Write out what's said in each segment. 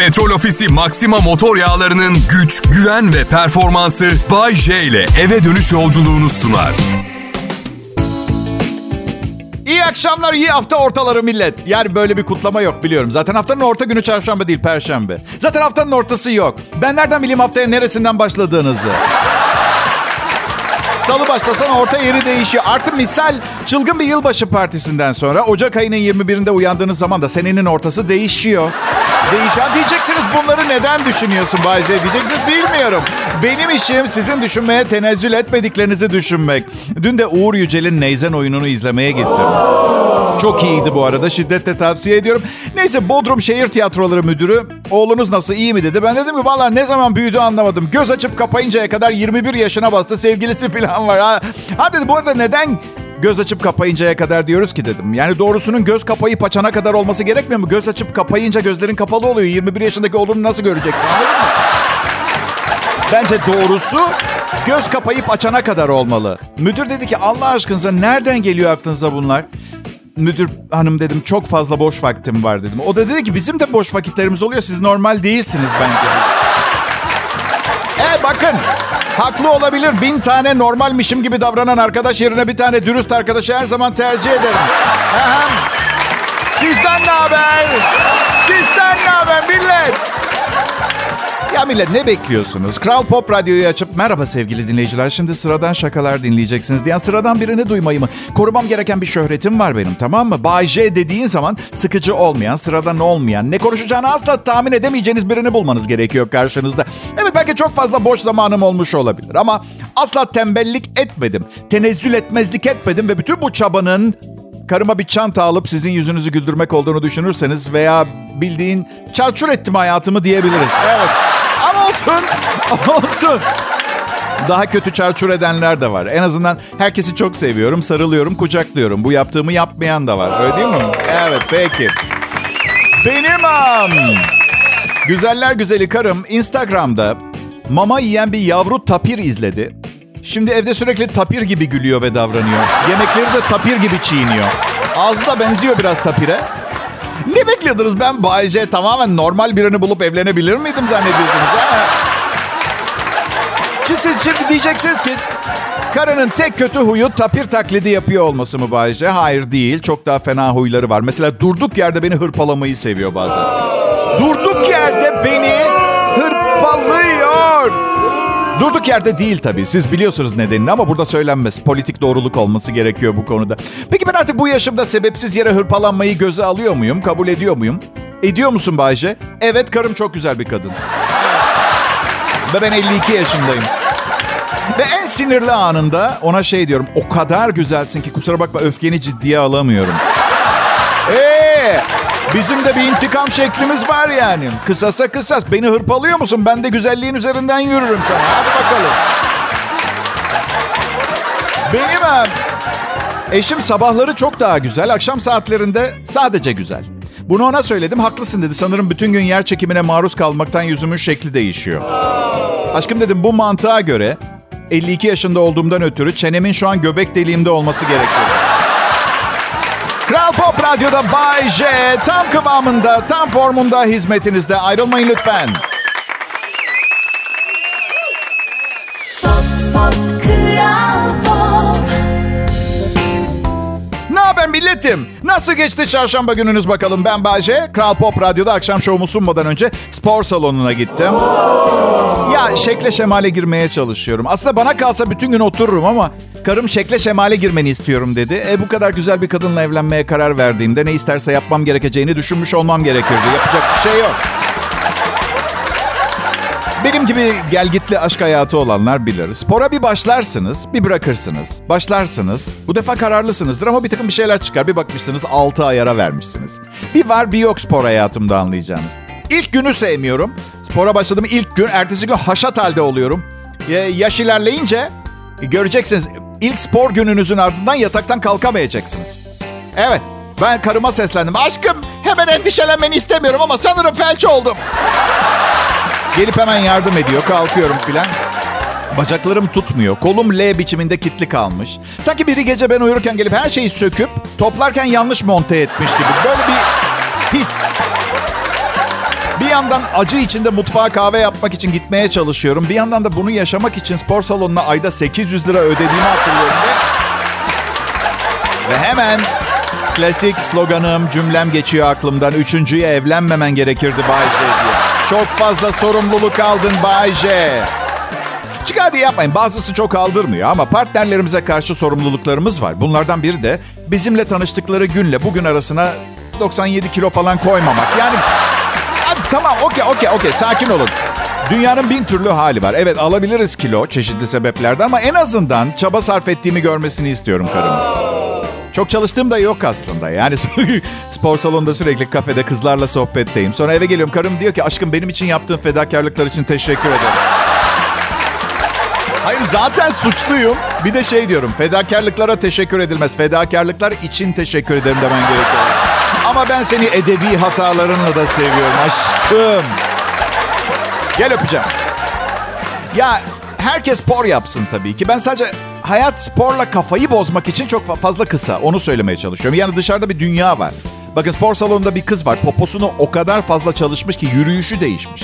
Petrol Ofisi Maxima motor yağlarının güç, güven ve performansı Bay J ile eve dönüş yolculuğunu sunar. İyi akşamlar, iyi hafta ortaları millet. Yani böyle bir kutlama yok biliyorum. Zaten haftanın orta günü çarşamba değil, perşembe. Zaten haftanın ortası yok. Ben nereden bileyim haftaya neresinden başladığınızı? Salı başlasan orta yeri değişiyor. Artı misal çılgın bir yılbaşı partisinden sonra Ocak ayının 21'inde uyandığınız zaman da senenin ortası değişiyor. Değişiyor. Diyeceksiniz bunları neden düşünüyorsun Bay J? Diyeceksiniz bilmiyorum. Benim işim sizin düşünmeye tenezzül etmediklerinizi düşünmek. Dün de Uğur Yücel'in Neyzen oyununu izlemeye gittim. Çok iyiydi bu arada. Şiddetle tavsiye ediyorum. Neyse Bodrum Şehir Tiyatroları Müdürü oğlunuz nasıl iyi mi dedi. Ben dedim ki valla ne zaman büyüdü anlamadım. Göz açıp kapayıncaya kadar 21 yaşına bastı. Sevgilisi falan var. Ha, ha dedi bu arada neden göz açıp kapayıncaya kadar diyoruz ki dedim. Yani doğrusunun göz kapayıp açana kadar olması gerekmiyor mu? Göz açıp kapayınca gözlerin kapalı oluyor. 21 yaşındaki oğlunu nasıl göreceksin anladın? Bence doğrusu göz kapayıp açana kadar olmalı. Müdür dedi ki Allah aşkınıza nereden geliyor aklınıza bunlar? Müdür hanım dedim çok fazla boş vaktim var dedim. O da dedi ki bizim de boş vakitlerimiz oluyor. Siz normal değilsiniz bence. E bakın haklı olabilir. Bin tane normalmişim gibi davranan arkadaş yerine bir tane dürüst arkadaşı her zaman tercih ederim. Sizden ne haber? Sizden ne haber millet? Ya millet ne bekliyorsunuz? Kral Pop Radyo'yu açıp merhaba sevgili dinleyiciler şimdi sıradan şakalar dinleyeceksiniz diyen sıradan birini duymayı mı? Korumam gereken bir şöhretim var benim tamam mı? Bay J dediğin zaman sıkıcı olmayan, sıradan olmayan, ne konuşacağını asla tahmin edemeyeceğiniz birini bulmanız gerekiyor karşınızda. Evet belki çok fazla boş zamanım olmuş olabilir ama asla tembellik etmedim. Tenezzül etmezlik etmedim ve bütün bu çabanın karıma bir çanta alıp sizin yüzünüzü güldürmek olduğunu düşünürseniz veya bildiğin çarçur ettim hayatımı diyebiliriz. Evet. Ama olsun. Olsun. Daha kötü çarçur edenler de var. En azından herkesi çok seviyorum, sarılıyorum, kucaklıyorum. Bu yaptığımı yapmayan da var. Öyle değil mi? Evet, peki. Benim am. Güzeller güzeli karım Instagram'da mama yiyen bir yavru tapir izledi. Şimdi evde sürekli tapir gibi gülüyor ve davranıyor. Yemekleri de tapir gibi çiğniyor. Ağzı da benziyor biraz tapire. Ne bekliyordunuz? Ben Bayce tamamen normal birini bulup evlenebilir miydim zannediyorsunuz? Ha? Şimdi siz şimdi diyeceksiniz ki karının tek kötü huyu tapir taklidi yapıyor olması mı Bayce? Hayır değil. Çok daha fena huyları var. Mesela durduk yerde beni hırpalamayı seviyor bazen. Durduk yerde beni hırpalıyor. Durduk yerde değil tabii. Siz biliyorsunuz nedenini ama burada söylenmez. Politik doğruluk olması gerekiyor bu konuda. Peki ben artık bu yaşımda sebepsiz yere hırpalanmayı göze alıyor muyum? Kabul ediyor muyum? Ediyor musun Bayce? Evet karım çok güzel bir kadın. Ve ben 52 yaşındayım. Ve en sinirli anında ona şey diyorum. O kadar güzelsin ki kusura bakma öfkeni ciddiye alamıyorum. Eee bizim de bir intikam şeklimiz var yani. Kısasa kısas. Beni hırpalıyor musun? Ben de güzelliğin üzerinden yürürüm sana. Hadi bakalım. Benim em, eşim sabahları çok daha güzel. Akşam saatlerinde sadece güzel. Bunu ona söyledim. Haklısın dedi. Sanırım bütün gün yer çekimine maruz kalmaktan yüzümün şekli değişiyor. Aşkım dedim bu mantığa göre 52 yaşında olduğumdan ötürü çenemin şu an göbek deliğimde olması gerekiyor. Kral Pop Radyo'da Bay J tam kıvamında, tam formunda hizmetinizde. Ayrılmayın lütfen. Ne haber milletim? Nasıl geçti çarşamba gününüz bakalım? Ben Bayce. Kral Pop Radyo'da akşam şovumu sunmadan önce spor salonuna gittim. Ya şekle şemale girmeye çalışıyorum. Aslında bana kalsa bütün gün otururum ama karım şekle şemale girmeni istiyorum dedi. E bu kadar güzel bir kadınla evlenmeye karar verdiğimde ne isterse yapmam gerekeceğini düşünmüş olmam gerekirdi. Yapacak bir şey yok. Benim gibi gelgitli aşk hayatı olanlar bilir. Spora bir başlarsınız, bir bırakırsınız. Başlarsınız, bu defa kararlısınızdır ama bir takım bir şeyler çıkar. Bir bakmışsınız 6 ay ara vermişsiniz. Bir var bir yok spor hayatımda anlayacağınız. İlk günü sevmiyorum. Spora başladım ilk gün, ertesi gün haşat halde oluyorum. Ya- Yaş ilerleyince göreceksiniz ilk spor gününüzün ardından yataktan kalkamayacaksınız. Evet, ben karıma seslendim. Aşkım hemen endişelenmeni istemiyorum ama sanırım felç oldum. Gelip hemen yardım ediyor. Kalkıyorum filan. Bacaklarım tutmuyor. Kolum L biçiminde kitli kalmış. Sanki biri gece ben uyurken gelip her şeyi söküp toplarken yanlış monte etmiş gibi. Böyle bir his. Bir yandan acı içinde mutfağa kahve yapmak için gitmeye çalışıyorum. Bir yandan da bunu yaşamak için spor salonuna ayda 800 lira ödediğimi hatırlıyorum. Ve, hemen klasik sloganım, cümlem geçiyor aklımdan. Üçüncüye evlenmemen gerekirdi Bay J diye. Çok fazla sorumluluk aldın Bay J. Çık hadi yapmayın. Bazısı çok aldırmıyor ama partnerlerimize karşı sorumluluklarımız var. Bunlardan biri de bizimle tanıştıkları günle bugün arasına 97 kilo falan koymamak. Yani tamam okey okey okey sakin olun. Dünyanın bin türlü hali var. Evet alabiliriz kilo çeşitli sebeplerden ama en azından çaba sarf ettiğimi görmesini istiyorum karımın. Çok çalıştığım da yok aslında. Yani spor salonunda sürekli kafede kızlarla sohbetteyim. Sonra eve geliyorum karım diyor ki aşkım benim için yaptığın fedakarlıklar için teşekkür ederim. Hayır zaten suçluyum. Bir de şey diyorum. Fedakarlıklara teşekkür edilmez. Fedakarlıklar için teşekkür ederim demen gerekiyor. Ama ben seni edebi hatalarınla da seviyorum aşkım. Gel öpeceğim. Ya herkes spor yapsın tabii ki. Ben sadece hayat sporla kafayı bozmak için çok fazla kısa. Onu söylemeye çalışıyorum. Yani dışarıda bir dünya var. Bakın spor salonunda bir kız var. Poposunu o kadar fazla çalışmış ki yürüyüşü değişmiş.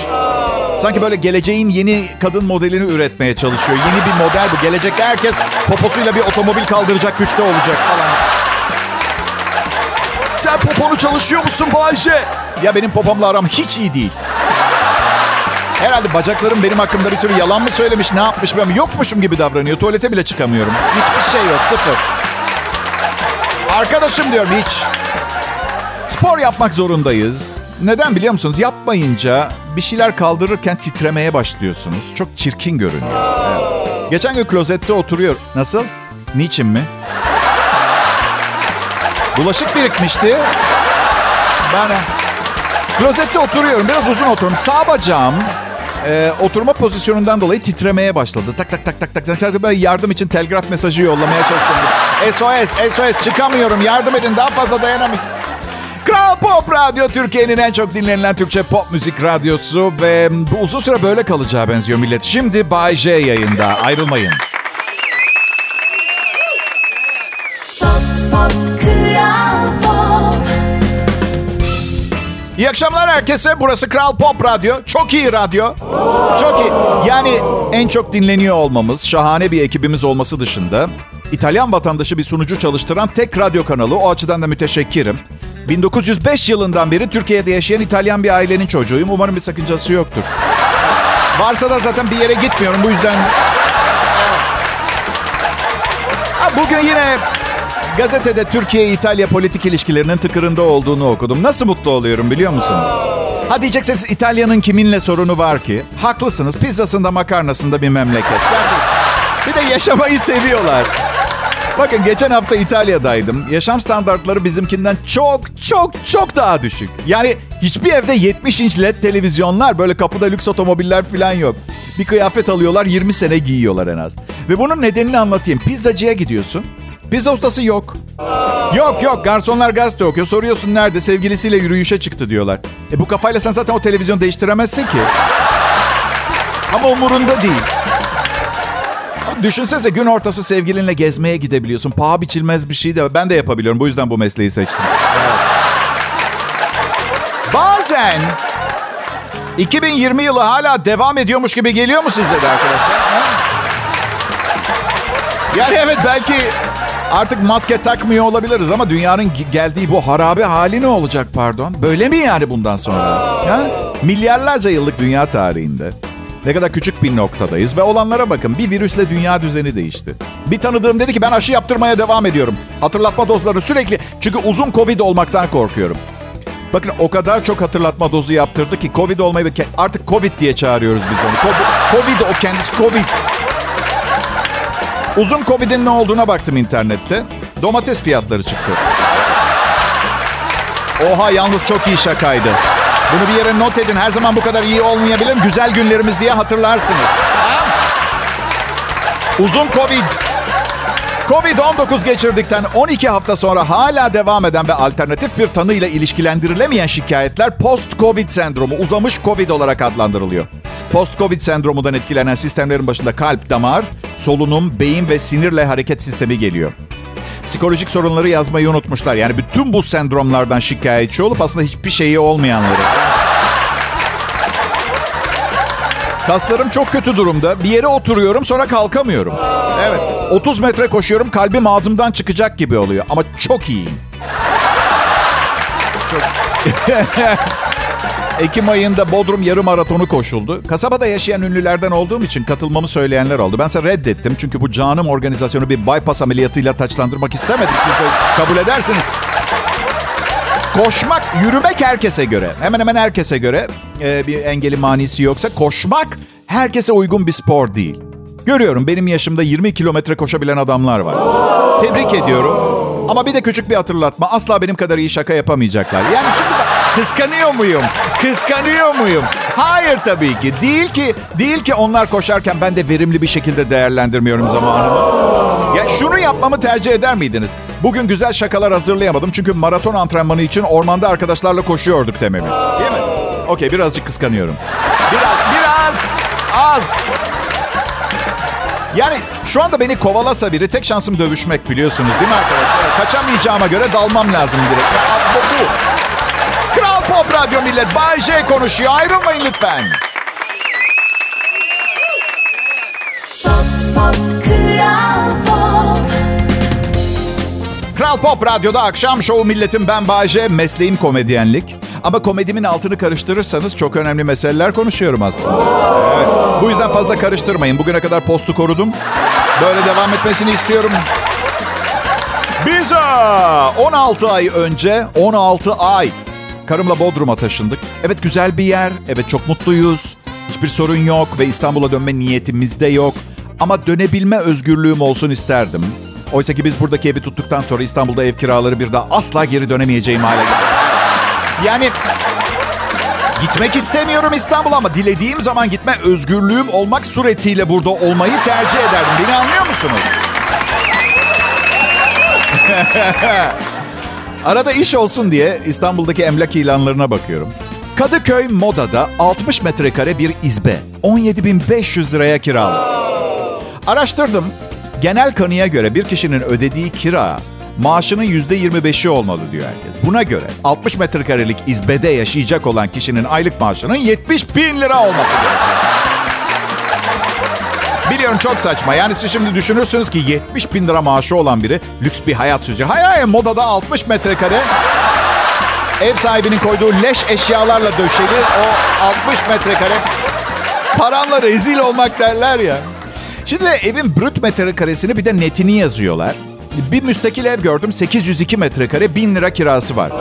Sanki böyle geleceğin yeni kadın modelini üretmeye çalışıyor. Yeni bir model bu. Gelecekte herkes poposuyla bir otomobil kaldıracak güçte olacak falan. Sen poponu çalışıyor musun Bayce? Ya benim popomla aram hiç iyi değil. Herhalde bacaklarım benim hakkımda bir sürü yalan mı söylemiş, ne yapmış ben yokmuşum gibi davranıyor. Tuvalete bile çıkamıyorum. Hiçbir şey yok, sıfır. Arkadaşım diyorum hiç. Spor yapmak zorundayız. Neden biliyor musunuz? Yapmayınca bir şeyler kaldırırken titremeye başlıyorsunuz. Çok çirkin görünüyor. Evet. Geçen gün klozette oturuyor. Nasıl? Niçin mi? Bulaşık birikmişti. Ben klozette oturuyorum. Biraz uzun oturuyorum. Sağ bacağım e, oturma pozisyonundan dolayı titremeye başladı. Tak tak tak tak tak. tak böyle yardım için telgraf mesajı yollamaya çalışıyorum. SOS, SOS çıkamıyorum. Yardım edin daha fazla dayanamıyorum. Kral Pop Radyo Türkiye'nin en çok dinlenilen Türkçe pop müzik radyosu ve bu uzun süre böyle kalacağı benziyor millet. Şimdi Bay J yayında. Ayrılmayın. İyi akşamlar herkese. Burası Kral Pop Radyo. Çok iyi radyo. Çok iyi. Yani en çok dinleniyor olmamız, şahane bir ekibimiz olması dışında İtalyan vatandaşı bir sunucu çalıştıran tek radyo kanalı. O açıdan da müteşekkirim. 1905 yılından beri Türkiye'de yaşayan İtalyan bir ailenin çocuğuyum. Umarım bir sakıncası yoktur. Varsa da zaten bir yere gitmiyorum. Bu yüzden... bugün yine gazetede Türkiye-İtalya politik ilişkilerinin tıkırında olduğunu okudum. Nasıl mutlu oluyorum biliyor musunuz? Ha diyeceksiniz İtalya'nın kiminle sorunu var ki? Haklısınız. Pizzasında makarnasında bir memleket. Gerçekten. Bir de yaşamayı seviyorlar. Bakın geçen hafta İtalya'daydım. Yaşam standartları bizimkinden çok çok çok daha düşük. Yani hiçbir evde 70 inç led televizyonlar, böyle kapıda lüks otomobiller falan yok. Bir kıyafet alıyorlar 20 sene giyiyorlar en az. Ve bunun nedenini anlatayım. Pizzacıya gidiyorsun. Pizza ustası yok. Yok yok garsonlar gazete okuyor. Soruyorsun nerede sevgilisiyle yürüyüşe çıktı diyorlar. E bu kafayla sen zaten o televizyon değiştiremezsin ki. Ama umurunda değil. Düşünsene gün ortası sevgilinle gezmeye gidebiliyorsun. Paha biçilmez bir şey de ben de yapabiliyorum. Bu yüzden bu mesleği seçtim. Bazen 2020 yılı hala devam ediyormuş gibi geliyor mu size de arkadaşlar? Yani evet belki artık maske takmıyor olabiliriz ama dünyanın geldiği bu harabe hali ne olacak pardon? Böyle mi yani bundan sonra? Ha? Milyarlarca yıllık dünya tarihinde ne kadar küçük bir noktadayız ve olanlara bakın. Bir virüsle dünya düzeni değişti. Bir tanıdığım dedi ki ben aşı yaptırmaya devam ediyorum. Hatırlatma dozlarını sürekli çünkü uzun Covid olmaktan korkuyorum. Bakın o kadar çok hatırlatma dozu yaptırdı ki Covid olmayı artık Covid diye çağırıyoruz biz onu. Covid, COVID o kendisi Covid. Uzun Covid'in ne olduğuna baktım internette. Domates fiyatları çıktı. Oha yalnız çok iyi şakaydı. Bunu bir yere not edin. Her zaman bu kadar iyi olmayabilir. Güzel günlerimiz diye hatırlarsınız. Uzun Covid. Covid-19 geçirdikten 12 hafta sonra hala devam eden ve alternatif bir tanıyla ilişkilendirilemeyen şikayetler post-Covid sendromu, uzamış Covid olarak adlandırılıyor. Post-Covid sendromundan etkilenen sistemlerin başında kalp, damar, solunum, beyin ve sinirle hareket sistemi geliyor. Psikolojik sorunları yazmayı unutmuşlar. Yani bütün bu sendromlardan şikayetçi olup aslında hiçbir şeyi olmayanları. Kaslarım çok kötü durumda. Bir yere oturuyorum sonra kalkamıyorum. Evet. 30 metre koşuyorum kalbim ağzımdan çıkacak gibi oluyor. Ama çok iyiyim. Çok... Ekim ayında Bodrum yarım maratonu koşuldu. Kasabada yaşayan ünlülerden olduğum için katılmamı söyleyenler oldu. Ben ise reddettim çünkü bu canım organizasyonu bir bypass ameliyatıyla taçlandırmak istemedim. Siz de kabul edersiniz. Koşmak, yürümek herkese göre, hemen hemen herkese göre e, bir engeli manisi yoksa koşmak herkese uygun bir spor değil. Görüyorum benim yaşımda 20 kilometre koşabilen adamlar var. Tebrik ediyorum. Ama bir de küçük bir hatırlatma. Asla benim kadar iyi şaka yapamayacaklar. Yani şimdi bak, kıskanıyor muyum? Kıskanıyor muyum? Hayır tabii ki. Değil ki, değil ki onlar koşarken ben de verimli bir şekilde değerlendirmiyorum zamanımı. Ya şunu yapmamı tercih eder miydiniz? Bugün güzel şakalar hazırlayamadım çünkü maraton antrenmanı için ormanda arkadaşlarla koşuyorduk dememi. Değil mi? Okey birazcık kıskanıyorum. Biraz, biraz az. Yani şu anda beni kovalasa biri tek şansım dövüşmek biliyorsunuz değil mi arkadaşlar? Kaçamayacağıma göre dalmam lazım direkt. Bu. Kral Pop Radyo Millet Bay J konuşuyor. Ayrılmayın lütfen. Kral Pop Radyo'da akşam şovu milletin ben Bayece, mesleğim komedyenlik. Ama komedimin altını karıştırırsanız çok önemli meseleler konuşuyorum aslında. Evet. Bu yüzden fazla karıştırmayın. Bugüne kadar postu korudum. Böyle devam etmesini istiyorum. Biz 16 ay önce, 16 ay karımla Bodrum'a taşındık. Evet güzel bir yer, evet çok mutluyuz. Hiçbir sorun yok ve İstanbul'a dönme niyetimiz de yok. Ama dönebilme özgürlüğüm olsun isterdim. Oysa ki biz buradaki evi tuttuktan sonra İstanbul'da ev kiraları bir daha asla geri dönemeyeceğim hale geldi. Yani gitmek istemiyorum İstanbul'a ama dilediğim zaman gitme özgürlüğüm olmak suretiyle burada olmayı tercih ederdim. Beni anlıyor musunuz? Arada iş olsun diye İstanbul'daki emlak ilanlarına bakıyorum. Kadıköy Moda'da 60 metrekare bir izbe. 17.500 liraya kiralı. Araştırdım. Genel kanıya göre bir kişinin ödediği kira maaşının %25'i olmalı diyor herkes. Buna göre 60 metrekarelik izbede yaşayacak olan kişinin aylık maaşının 70 bin lira olması gerekiyor. Biliyorum çok saçma. Yani siz şimdi düşünürsünüz ki 70 bin lira maaşı olan biri lüks bir hayat sürecek. Hayır hayır modada 60 metrekare ev sahibinin koyduğu leş eşyalarla döşeli o 60 metrekare paranla rezil olmak derler ya. Şimdi evin brüt metrekaresini bir de netini yazıyorlar. Bir müstakil ev gördüm 802 metrekare 1000 lira kirası var.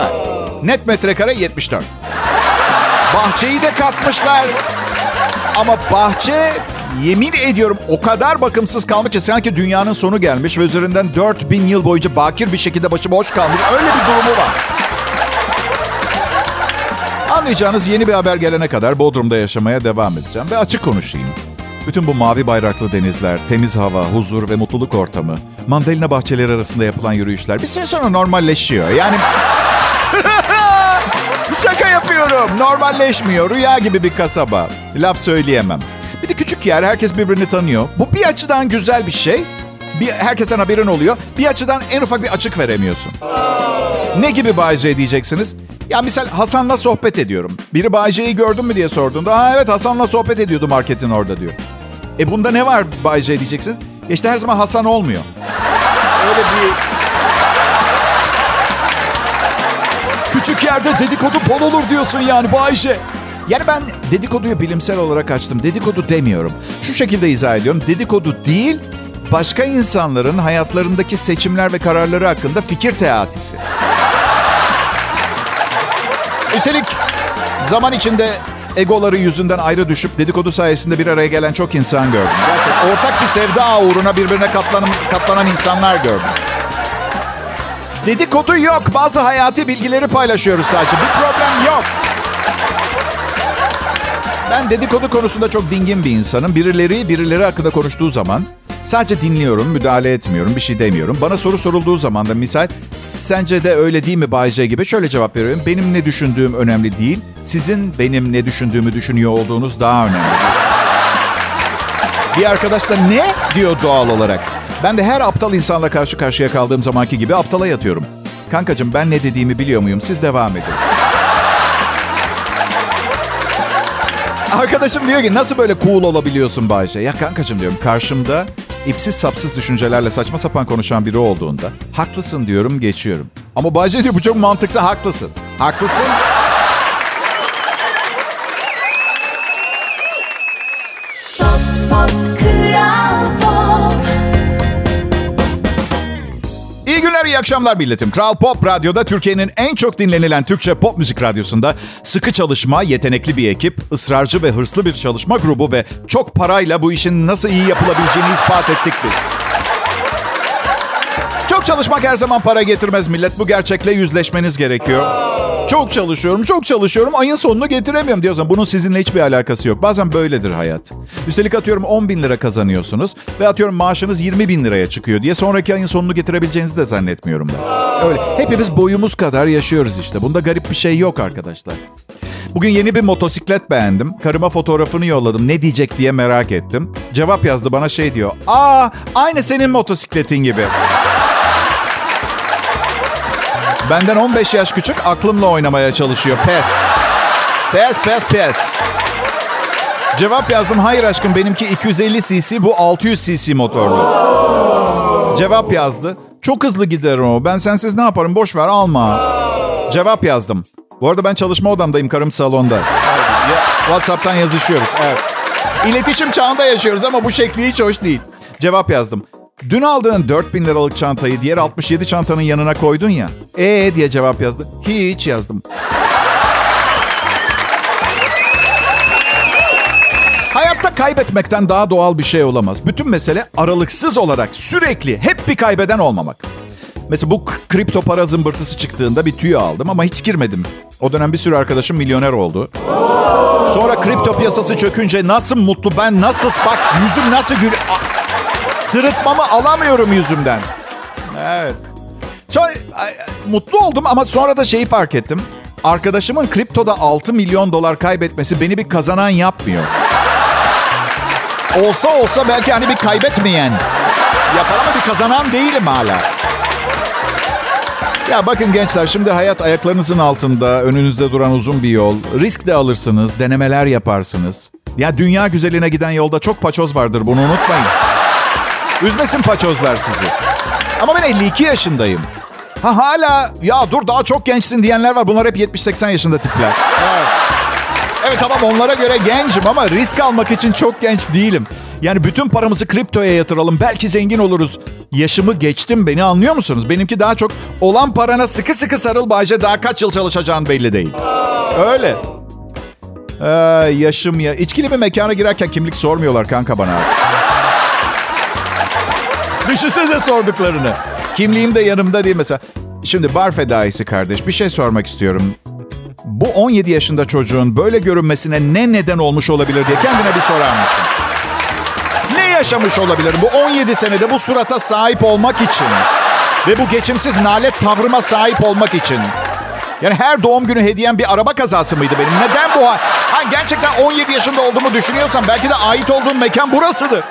Evet. Net metrekare 74. Bahçeyi de katmışlar. Ama bahçe yemin ediyorum o kadar bakımsız kalmış ki sanki dünyanın sonu gelmiş ve üzerinden 4000 yıl boyunca bakir bir şekilde başı boş kalmış. Öyle bir durumu var. Anlayacağınız yeni bir haber gelene kadar Bodrum'da yaşamaya devam edeceğim ve açık konuşayım. Bütün bu mavi bayraklı denizler, temiz hava, huzur ve mutluluk ortamı, mandalina bahçeleri arasında yapılan yürüyüşler bir süre sonra normalleşiyor. Yani şaka yapıyorum. Normalleşmiyor. Rüya gibi bir kasaba. Laf söyleyemem. Bir de küçük yer. Herkes birbirini tanıyor. Bu bir açıdan güzel bir şey. Bir, herkesten haberin oluyor. Bir açıdan en ufak bir açık veremiyorsun. Ne gibi Bayce diyeceksiniz? Ya misal Hasan'la sohbet ediyorum. Biri Bayce'yi gördün mü diye sorduğunda, Aa evet Hasan'la sohbet ediyordu marketin orada diyor. E bunda ne var Bayce diyeceksiniz? E işte her zaman Hasan olmuyor. Öyle bir... Küçük yerde dedikodu bol olur diyorsun yani Bayce. Yani ben dedikoduyu bilimsel olarak açtım. Dedikodu demiyorum. Şu şekilde izah ediyorum. Dedikodu değil, başka insanların hayatlarındaki seçimler ve kararları hakkında fikir teatisi. Üstelik zaman içinde egoları yüzünden ayrı düşüp dedikodu sayesinde bir araya gelen çok insan gördüm. Gerçekten ortak bir sevda uğruna birbirine katlanan, katlanan insanlar gördüm. Dedikodu yok. Bazı hayati bilgileri paylaşıyoruz sadece. Bir problem yok. Ben dedikodu konusunda çok dingin bir insanım. Birileri birileri hakkında konuştuğu zaman sadece dinliyorum, müdahale etmiyorum, bir şey demiyorum. Bana soru sorulduğu zaman da misal sence de öyle değil mi Bayce gibi şöyle cevap veriyorum. Benim ne düşündüğüm önemli değil. Sizin benim ne düşündüğümü düşünüyor olduğunuz daha önemli. Bir arkadaş da ne diyor doğal olarak. Ben de her aptal insanla karşı karşıya kaldığım zamanki gibi aptala yatıyorum. Kankacığım ben ne dediğimi biliyor muyum? Siz devam edin. Arkadaşım diyor ki nasıl böyle cool olabiliyorsun Bayce? Ya kankacığım diyorum karşımda ipsiz sapsız düşüncelerle saçma sapan konuşan biri olduğunda haklısın diyorum geçiyorum. Ama Bayce diyor bu çok mantıklı haklısın. Haklısın. İyi akşamlar milletim. Kral Pop Radyo'da Türkiye'nin en çok dinlenilen Türkçe pop müzik radyosunda sıkı çalışma, yetenekli bir ekip, ısrarcı ve hırslı bir çalışma grubu ve çok parayla bu işin nasıl iyi yapılabileceğini ispat ettik biz. Çalışmak her zaman para getirmez millet. Bu gerçekle yüzleşmeniz gerekiyor. Çok çalışıyorum, çok çalışıyorum. Ayın sonunu getiremiyorum diyorsan bunun sizinle hiçbir alakası yok. Bazen böyledir hayat. Üstelik atıyorum 10 bin lira kazanıyorsunuz ve atıyorum maaşınız 20 bin liraya çıkıyor diye sonraki ayın sonunu getirebileceğinizi de zannetmiyorum ben. Öyle. Hepimiz boyumuz kadar yaşıyoruz işte. Bunda garip bir şey yok arkadaşlar. Bugün yeni bir motosiklet beğendim. Karıma fotoğrafını yolladım. Ne diyecek diye merak ettim. Cevap yazdı bana şey diyor. Aa aynı senin motosikletin gibi. Benden 15 yaş küçük aklımla oynamaya çalışıyor. Pes. Pes, pes, pes. Cevap yazdım. Hayır aşkım benimki 250 cc bu 600 cc motorlu. Cevap yazdı. Çok hızlı gider o. Ben sensiz ne yaparım? Boş ver alma. Cevap yazdım. Bu arada ben çalışma odamdayım. Karım salonda. WhatsApp'tan yazışıyoruz. Evet. İletişim çağında yaşıyoruz ama bu şekli hiç hoş değil. Cevap yazdım. Dün aldığın 4000 liralık çantayı diğer 67 çantanın yanına koydun ya. Ee diye cevap yazdı. Hiç yazdım. Hayatta kaybetmekten daha doğal bir şey olamaz. Bütün mesele aralıksız olarak sürekli hep bir kaybeden olmamak. Mesela bu kripto para zımbırtısı çıktığında bir tüyo aldım ama hiç girmedim. O dönem bir sürü arkadaşım milyoner oldu. Sonra kripto piyasası çökünce nasıl mutlu ben nasıl bak yüzüm nasıl gül... Sırıtmamı alamıyorum yüzümden. Evet. Sonra mutlu oldum ama sonra da şeyi fark ettim. Arkadaşımın kriptoda 6 milyon dolar kaybetmesi beni bir kazanan yapmıyor. Olsa olsa belki hani bir kaybetmeyen yapar ama bir kazanan değilim hala. Ya bakın gençler şimdi hayat ayaklarınızın altında, önünüzde duran uzun bir yol. Risk de alırsınız, denemeler yaparsınız. Ya dünya güzeline giden yolda çok paçoz vardır bunu unutmayın. Üzmesin paçozlar sizi. Ama ben 52 yaşındayım. Ha hala ya dur daha çok gençsin diyenler var. Bunlar hep 70-80 yaşında tipler. Evet. evet tamam onlara göre gencim ama risk almak için çok genç değilim. Yani bütün paramızı kriptoya yatıralım. Belki zengin oluruz. Yaşımı geçtim beni anlıyor musunuz? Benimki daha çok olan parana sıkı sıkı sarıl Bayce daha kaç yıl çalışacağın belli değil. Öyle. Ee, yaşım ya. İçkili bir mekana girerken kimlik sormuyorlar kanka bana artık. Düşünsene sorduklarını. Kimliğim de yanımda değil mesela. Şimdi bar fedaisi kardeş bir şey sormak istiyorum. Bu 17 yaşında çocuğun böyle görünmesine ne neden olmuş olabilir diye kendine bir sorar mısın? Ne yaşamış olabilir bu 17 senede bu surata sahip olmak için? Ve bu geçimsiz nalet tavrıma sahip olmak için? Yani her doğum günü hediyem bir araba kazası mıydı benim? Neden bu? Ha, gerçekten 17 yaşında olduğumu düşünüyorsan belki de ait olduğum mekan burasıdır.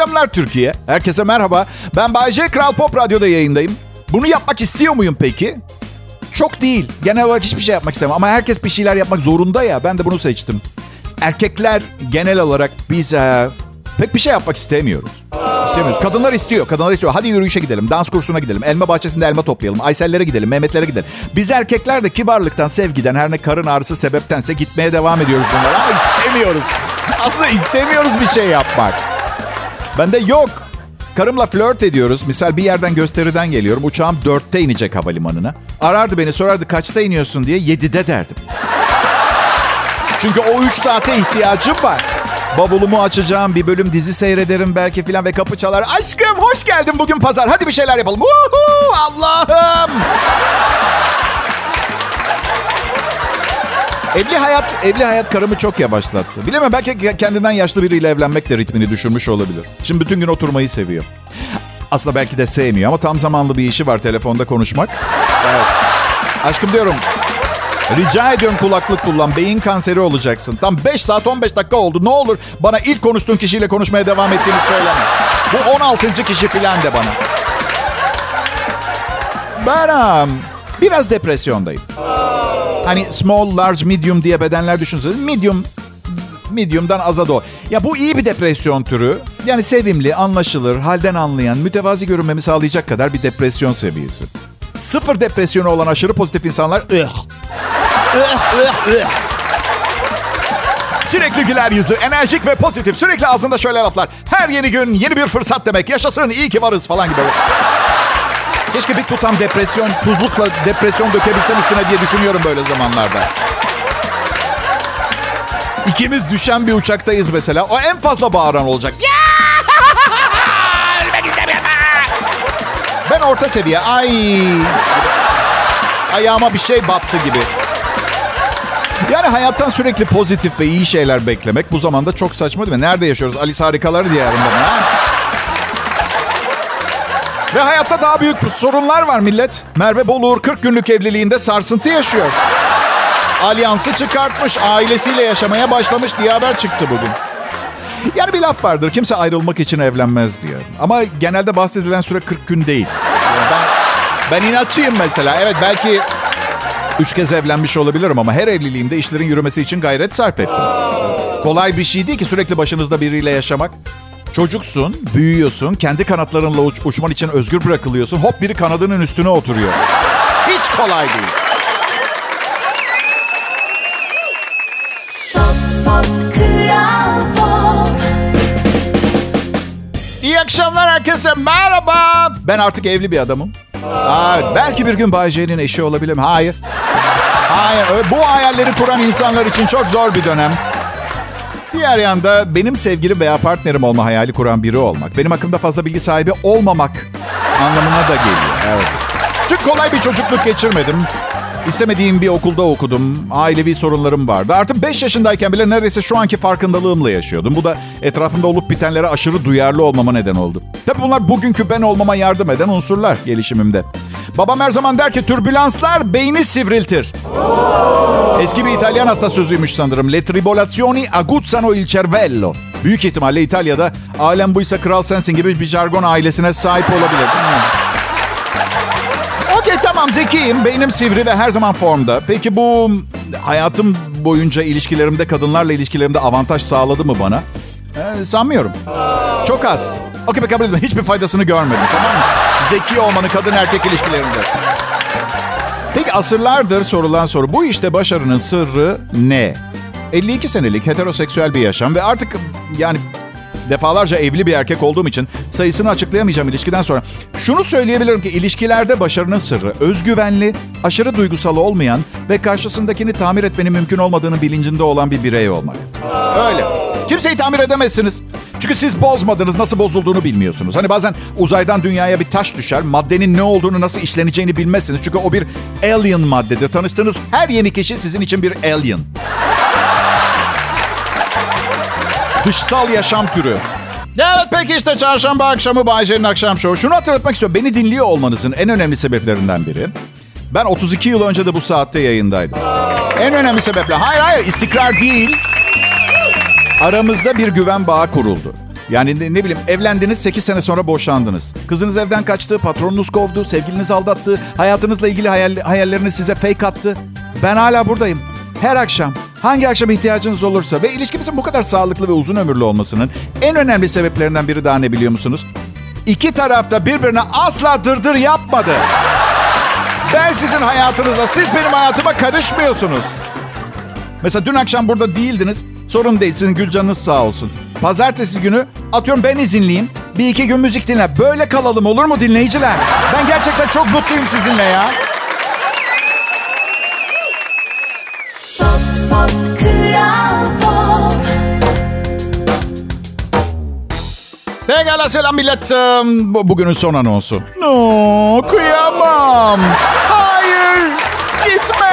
Akşamlar Türkiye. Herkese merhaba. Ben Bayece Kral Pop Radyo'da yayındayım. Bunu yapmak istiyor muyum peki? Çok değil. Genel olarak hiçbir şey yapmak istemem. Ama herkes bir şeyler yapmak zorunda ya. Ben de bunu seçtim. Erkekler genel olarak biz e, pek bir şey yapmak istemiyoruz. İstemiyoruz. Kadınlar istiyor. Kadınlar istiyor. Hadi yürüyüşe gidelim. Dans kursuna gidelim. Elma bahçesinde elma toplayalım. Aysel'lere gidelim. Mehmet'lere gidelim. Biz erkekler de kibarlıktan, sevgiden, her ne karın ağrısı sebeptense gitmeye devam ediyoruz bunlara. Ama istemiyoruz. Aslında istemiyoruz bir şey yapmak. Bende yok. Karımla flört ediyoruz. Misal bir yerden gösteriden geliyorum. Uçağım dörtte inecek havalimanına. Arardı beni sorardı kaçta iniyorsun diye. Yedide derdim. Çünkü o üç saate ihtiyacım var. Bavulumu açacağım, bir bölüm dizi seyrederim belki filan ve kapı çalar. Aşkım hoş geldin bugün pazar. Hadi bir şeyler yapalım. Uhu, Allah'ım. Evli hayat, evli hayat karımı çok yavaşlattı. Bilemem belki kendinden yaşlı biriyle evlenmek de ritmini düşürmüş olabilir. Şimdi bütün gün oturmayı seviyor. Aslında belki de sevmiyor ama tam zamanlı bir işi var telefonda konuşmak. Evet. Aşkım diyorum. Rica ediyorum kulaklık kullan. Beyin kanseri olacaksın. Tam 5 saat 15 dakika oldu. Ne olur bana ilk konuştuğun kişiyle konuşmaya devam ettiğini söyleme. Bu 16. kişi falan de bana. Ben biraz depresyondayım. Hani small, large, medium diye bedenler düşünseniz. Medium, medium'dan aza doğru. Ya bu iyi bir depresyon türü. Yani sevimli, anlaşılır, halden anlayan, mütevazi görünmemi sağlayacak kadar bir depresyon seviyesi. Sıfır depresyonu olan aşırı pozitif insanlar ıh. Ih, ih, ih. Sürekli güler yüzlü, enerjik ve pozitif. Sürekli ağzında şöyle laflar. Her yeni gün yeni bir fırsat demek. Yaşasın, iyi ki varız falan gibi. Keşke bir tutam depresyon, tuzlukla depresyon dökebilsem üstüne diye düşünüyorum böyle zamanlarda. İkimiz düşen bir uçaktayız mesela. O en fazla bağıran olacak. Ölmek istemiyorum. Ben orta seviye. Ay. Ayağıma bir şey battı gibi. Yani hayattan sürekli pozitif ve iyi şeyler beklemek bu zamanda çok saçma değil mi? Nerede yaşıyoruz? Alice Harikaları diyarında mı? Ve hayatta daha büyük sorunlar var millet. Merve Boluğur 40 günlük evliliğinde sarsıntı yaşıyor. Alyansı çıkartmış, ailesiyle yaşamaya başlamış diye haber çıktı bugün. Yani bir laf vardır, kimse ayrılmak için evlenmez diye. Ama genelde bahsedilen süre 40 gün değil. Ben, ben inatçıyım mesela. Evet belki üç kez evlenmiş olabilirim ama her evliliğimde işlerin yürümesi için gayret sarf ettim. Kolay bir şey değil ki sürekli başınızda biriyle yaşamak. Çocuksun, büyüyorsun, kendi kanatlarınla uç, uçman için özgür bırakılıyorsun. Hop biri kanadının üstüne oturuyor. Hiç kolay değil. İyi akşamlar herkese. Merhaba. Ben artık evli bir adamım. Aa, belki bir gün Bay J'nin eşi olabilirim. Hayır. Hayır. Bu hayalleri kuran insanlar için çok zor bir dönem. Diğer yanda benim sevgilim veya partnerim olma hayali kuran biri olmak. Benim hakkımda fazla bilgi sahibi olmamak anlamına da geliyor. Evet. Çünkü kolay bir çocukluk geçirmedim. İstemediğim bir okulda okudum. Ailevi sorunlarım vardı. Artık 5 yaşındayken bile neredeyse şu anki farkındalığımla yaşıyordum. Bu da etrafımda olup bitenlere aşırı duyarlı olmama neden oldu. Tabii bunlar bugünkü ben olmama yardım eden unsurlar gelişimimde. Babam her zaman der ki türbülanslar beyni sivriltir. Eski bir İtalyan atasözüymüş sanırım. Le tribolazioni aguzzano il cervello. Büyük ihtimalle İtalya'da alem buysa kral sensin gibi bir jargon ailesine sahip olabilir. Tamam zekiyim. Beynim sivri ve her zaman formda. Peki bu hayatım boyunca ilişkilerimde kadınlarla ilişkilerimde avantaj sağladı mı bana? Ee, sanmıyorum. Çok az. Okey kabul etme. Hiçbir faydasını görmedim tamam mı? Zeki olmanın kadın erkek ilişkilerinde. Peki asırlardır sorulan soru. Bu işte başarının sırrı ne? 52 senelik heteroseksüel bir yaşam ve artık yani defalarca evli bir erkek olduğum için sayısını açıklayamayacağım ilişkiden sonra. Şunu söyleyebilirim ki ilişkilerde başarının sırrı özgüvenli, aşırı duygusal olmayan ve karşısındakini tamir etmenin mümkün olmadığını bilincinde olan bir birey olmak. Öyle. Kimseyi tamir edemezsiniz. Çünkü siz bozmadınız, nasıl bozulduğunu bilmiyorsunuz. Hani bazen uzaydan dünyaya bir taş düşer, maddenin ne olduğunu, nasıl işleneceğini bilmezsiniz. Çünkü o bir alien maddedir. Tanıştığınız her yeni kişi sizin için bir alien. Dışsal yaşam türü. Evet peki işte çarşamba akşamı Baycer'in akşam şovu. Şunu hatırlatmak istiyorum. Beni dinliyor olmanızın en önemli sebeplerinden biri. Ben 32 yıl önce de bu saatte yayındaydım. En önemli sebeple. Hayır hayır istikrar değil. Aramızda bir güven bağı kuruldu. Yani ne, ne bileyim evlendiniz 8 sene sonra boşandınız. Kızınız evden kaçtı, patronunuz kovdu, sevgiliniz aldattı, hayatınızla ilgili hayal, hayallerini size fake attı. Ben hala buradayım. Her akşam hangi akşam ihtiyacınız olursa ve ilişkimizin bu kadar sağlıklı ve uzun ömürlü olmasının en önemli sebeplerinden biri daha ne biliyor musunuz? İki tarafta birbirine asla dırdır yapmadı. Ben sizin hayatınıza, siz benim hayatıma karışmıyorsunuz. Mesela dün akşam burada değildiniz. Sorun değil sizin Gülcanınız sağ olsun. Pazartesi günü atıyorum ben izinliyim. Bir iki gün müzik dinle. Böyle kalalım olur mu dinleyiciler? Ben gerçekten çok mutluyum sizinle ya. Pekala selam millet. Bu- Bugünün son anonsu. No, kıyamam. Hayır, gitme.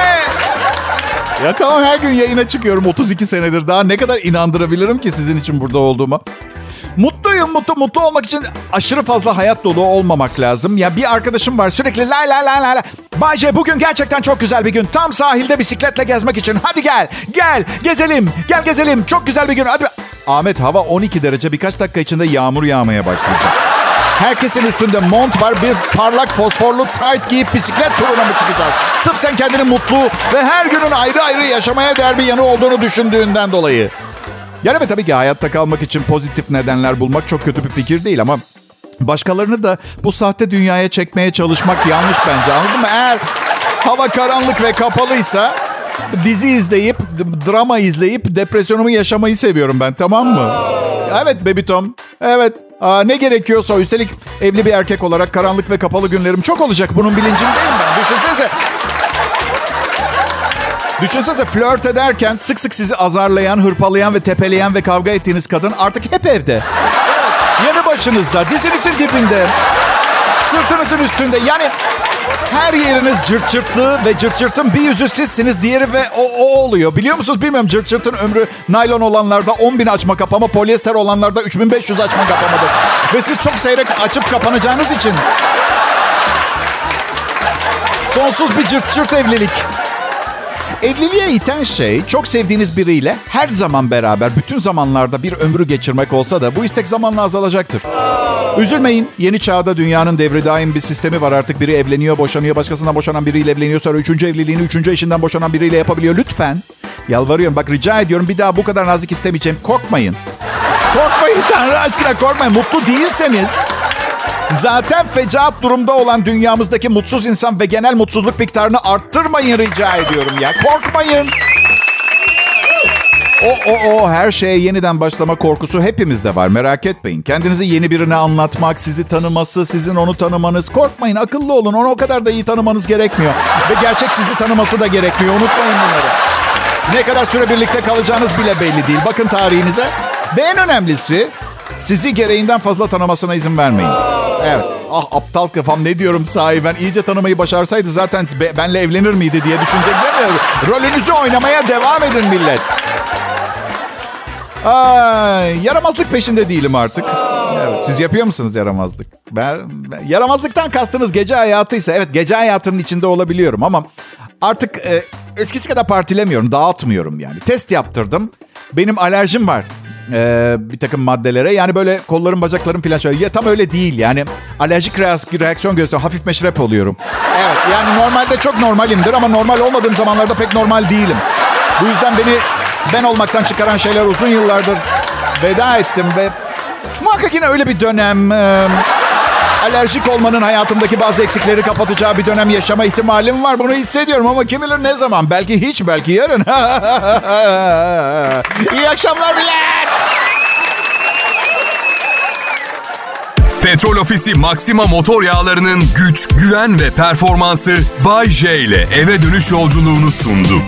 Ya tamam her gün yayına çıkıyorum 32 senedir. Daha ne kadar inandırabilirim ki sizin için burada olduğuma? Mutluyum, mutlu mutlu olmak için aşırı fazla hayat dolu olmamak lazım. Ya bir arkadaşım var sürekli la la la la la. Bayce bugün gerçekten çok güzel bir gün. Tam sahilde bisikletle gezmek için. Hadi gel, gel, gezelim, gel gezelim. Çok güzel bir gün. Hadi. Ahmet hava 12 derece birkaç dakika içinde yağmur yağmaya başlayacak. Herkesin üstünde mont var. Bir parlak fosforlu tight giyip bisiklet turuna mı çıkacağız? Sırf sen kendini mutlu ve her günün ayrı ayrı yaşamaya değer bir yanı olduğunu düşündüğünden dolayı. Yani tabii ki hayatta kalmak için pozitif nedenler bulmak çok kötü bir fikir değil ama başkalarını da bu sahte dünyaya çekmeye çalışmak yanlış bence. Anladın mı? Eğer hava karanlık ve kapalıysa dizi izleyip, drama izleyip depresyonumu yaşamayı seviyorum ben tamam mı? Evet Baby. Evet. Aa, ne gerekiyorsa üstelik evli bir erkek olarak karanlık ve kapalı günlerim çok olacak. Bunun bilincindeyim ben. Düşünsenize. Düşünsenize flört ederken sık sık sizi azarlayan, hırpalayan ve tepeleyen ve kavga ettiğiniz kadın artık hep evde. Evet, yanı başınızda, dizinizin dibinde, sırtınızın üstünde. Yani her yeriniz cırt cırtlı ve cırt cırtın bir yüzü sizsiniz, diğeri ve o, o oluyor. Biliyor musunuz bilmiyorum cırt cırtın ömrü naylon olanlarda 10 bin açma kapama, polyester olanlarda 3500 açma kapamadır. Ve siz çok seyrek açıp kapanacağınız için sonsuz bir cırt cırt evlilik. Evliliğe iten şey çok sevdiğiniz biriyle her zaman beraber bütün zamanlarda bir ömrü geçirmek olsa da bu istek zamanla azalacaktır. Üzülmeyin. Yeni çağda dünyanın devri daim bir sistemi var artık. Biri evleniyor, boşanıyor. Başkasından boşanan biriyle evleniyor. Sonra üçüncü evliliğini üçüncü eşinden boşanan biriyle yapabiliyor. Lütfen. Yalvarıyorum. Bak rica ediyorum. Bir daha bu kadar nazik istemeyeceğim. Korkmayın. Korkmayın Tanrı aşkına korkmayın. Mutlu değilseniz Zaten fecaat durumda olan dünyamızdaki mutsuz insan ve genel mutsuzluk miktarını arttırmayın rica ediyorum ya. Korkmayın. O, o, o her şeye yeniden başlama korkusu hepimizde var merak etmeyin. Kendinizi yeni birine anlatmak, sizi tanıması, sizin onu tanımanız. Korkmayın akıllı olun onu o kadar da iyi tanımanız gerekmiyor. Ve gerçek sizi tanıması da gerekmiyor unutmayın bunları. Ne kadar süre birlikte kalacağınız bile belli değil. Bakın tarihinize. Ve en önemlisi sizi gereğinden fazla tanımasına izin vermeyin. Evet. Ah aptal kafam ne diyorum sahi ben iyice tanımayı başarsaydı zaten benle evlenir miydi diye düşünecek değil mi? Rolünüzü oynamaya devam edin millet. Ay, yaramazlık peşinde değilim artık. Evet, siz yapıyor musunuz yaramazlık? Ben, ben yaramazlıktan kastınız gece hayatıysa evet gece hayatının içinde olabiliyorum ama artık e, eskisi kadar partilemiyorum, dağıtmıyorum yani. Test yaptırdım. Benim alerjim var e, bir takım maddelere. Yani böyle kollarım bacaklarım falan şöyle. Ya tam öyle değil yani. Alerjik reaksiyon gösteriyor. Hafif meşrep oluyorum. Evet yani normalde çok normalimdir ama normal olmadığım zamanlarda pek normal değilim. Bu yüzden beni ben olmaktan çıkaran şeyler uzun yıllardır veda ettim ve muhakkak yine öyle bir dönem... E, alerjik olmanın hayatımdaki bazı eksikleri kapatacağı bir dönem yaşama ihtimalim var. Bunu hissediyorum ama kim bilir ne zaman. Belki hiç, belki yarın. İyi akşamlar millet. Petrol Ofisi Maxima motor yağlarının güç, güven ve performansı Bay J ile eve dönüş yolculuğunu sundu.